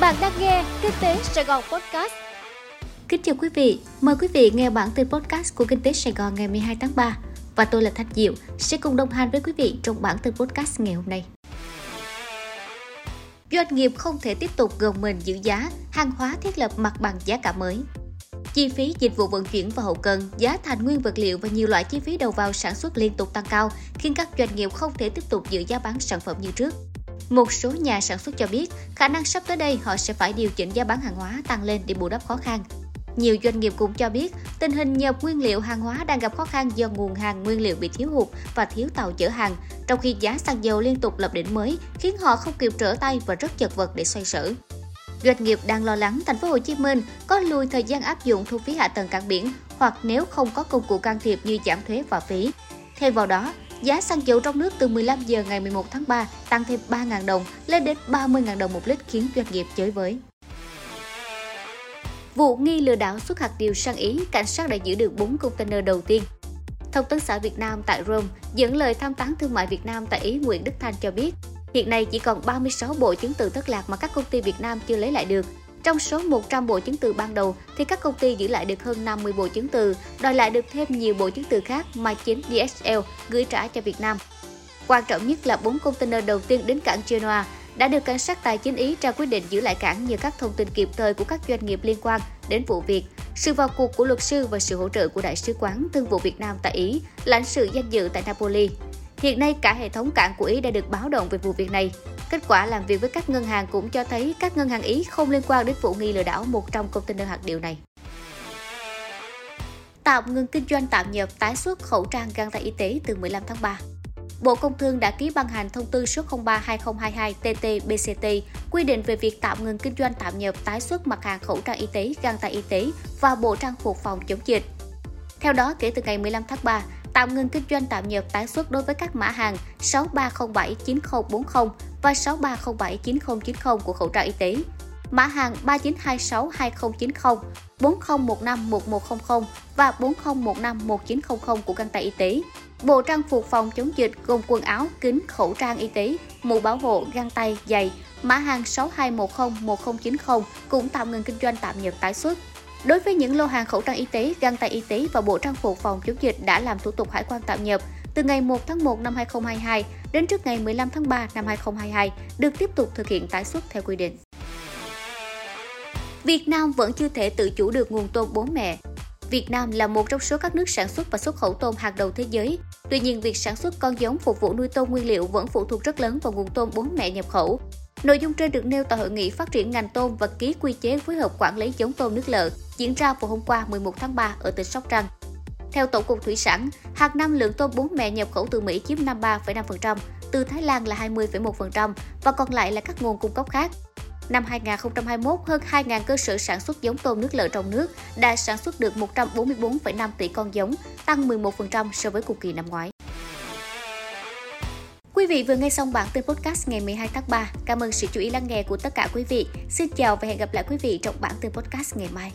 Bạn đang nghe Kinh tế Sài Gòn Podcast. Kính chào quý vị, mời quý vị nghe bản tin podcast của Kinh tế Sài Gòn ngày 12 tháng 3 và tôi là Thanh Diệu sẽ cùng đồng hành với quý vị trong bản tin podcast ngày hôm nay. Doanh nghiệp không thể tiếp tục gồng mình giữ giá, hàng hóa thiết lập mặt bằng giá cả mới. Chi phí dịch vụ vận chuyển và hậu cần, giá thành nguyên vật liệu và nhiều loại chi phí đầu vào sản xuất liên tục tăng cao, khiến các doanh nghiệp không thể tiếp tục giữ giá bán sản phẩm như trước. Một số nhà sản xuất cho biết, khả năng sắp tới đây họ sẽ phải điều chỉnh giá bán hàng hóa tăng lên để bù đắp khó khăn. Nhiều doanh nghiệp cũng cho biết tình hình nhập nguyên liệu hàng hóa đang gặp khó khăn do nguồn hàng nguyên liệu bị thiếu hụt và thiếu tàu chở hàng, trong khi giá xăng dầu liên tục lập đỉnh mới khiến họ không kịp trở tay và rất chật vật để xoay sở. Doanh nghiệp đang lo lắng thành phố Hồ Chí Minh có lùi thời gian áp dụng thu phí hạ tầng cảng biển hoặc nếu không có công cụ can thiệp như giảm thuế và phí. Thêm vào đó, giá xăng dầu trong nước từ 15 giờ ngày 11 tháng 3 tăng thêm 3.000 đồng lên đến 30.000 đồng một lít khiến doanh nghiệp chới với. Vụ nghi lừa đảo xuất hạt điều sang Ý, cảnh sát đã giữ được 4 container đầu tiên. Thông tấn xã Việt Nam tại Rome dẫn lời tham tán thương mại Việt Nam tại Ý Nguyễn Đức Thanh cho biết, hiện nay chỉ còn 36 bộ chứng từ thất lạc mà các công ty Việt Nam chưa lấy lại được. Trong số 100 bộ chứng từ ban đầu thì các công ty giữ lại được hơn 50 bộ chứng từ, đòi lại được thêm nhiều bộ chứng từ khác mà chính DSL gửi trả cho Việt Nam. Quan trọng nhất là 4 container đầu tiên đến cảng Genoa đã được cảnh sát tài chính Ý ra quyết định giữ lại cảng nhờ các thông tin kịp thời của các doanh nghiệp liên quan đến vụ việc, sự vào cuộc của luật sư và sự hỗ trợ của Đại sứ quán Thương vụ Việt Nam tại Ý, lãnh sự danh dự tại Napoli. Hiện nay cả hệ thống cảng của Ý đã được báo động về vụ việc này. Kết quả làm việc với các ngân hàng cũng cho thấy các ngân hàng Ý không liên quan đến vụ nghi lừa đảo 100 container hạt điều này. Tạm ngừng kinh doanh tạm nhập tái xuất khẩu trang găng tay y tế từ 15 tháng 3. Bộ Công Thương đã ký ban hành thông tư số 03-2022-TT-BCT quy định về việc tạm ngừng kinh doanh tạm nhập tái xuất mặt hàng khẩu trang y tế, găng tay y tế và bộ trang phục phòng chống dịch. Theo đó, kể từ ngày 15 tháng 3, tạm ngừng kinh doanh tạm nhập tái xuất đối với các mã hàng 63079040 và 63079090 của khẩu trang y tế, mã hàng 39262090, 40151100 và 40151900 của găng tay y tế. Bộ trang phục phòng chống dịch gồm quần áo, kính, khẩu trang y tế, mũ bảo hộ, găng tay, giày, mã hàng 62101090 cũng tạm ngừng kinh doanh tạm nhập tái xuất. Đối với những lô hàng khẩu trang y tế, găng tay y tế và bộ trang phục phòng chống dịch đã làm thủ tục hải quan tạm nhập từ ngày 1 tháng 1 năm 2022 đến trước ngày 15 tháng 3 năm 2022 được tiếp tục thực hiện tái xuất theo quy định. Việt Nam vẫn chưa thể tự chủ được nguồn tôm bố mẹ. Việt Nam là một trong số các nước sản xuất và xuất khẩu tôm hàng đầu thế giới. Tuy nhiên, việc sản xuất con giống phục vụ nuôi tôm nguyên liệu vẫn phụ thuộc rất lớn vào nguồn tôm bố mẹ nhập khẩu. Nội dung trên được nêu tại hội nghị phát triển ngành tôm và ký quy chế phối hợp quản lý giống tôm nước lợ diễn ra vào hôm qua 11 tháng 3 ở tỉnh Sóc Trăng. Theo Tổng cục Thủy sản, hàng năm lượng tôm bố mẹ nhập khẩu từ Mỹ chiếm 53,5%, từ Thái Lan là 20,1% và còn lại là các nguồn cung cấp khác. Năm 2021, hơn 2.000 cơ sở sản xuất giống tôm nước lợ trong nước đã sản xuất được 144,5 tỷ con giống, tăng 11% so với cùng kỳ năm ngoái. Quý vị vừa nghe xong bản tin podcast ngày 12 tháng 3. Cảm ơn sự chú ý lắng nghe của tất cả quý vị. Xin chào và hẹn gặp lại quý vị trong bản tin podcast ngày mai.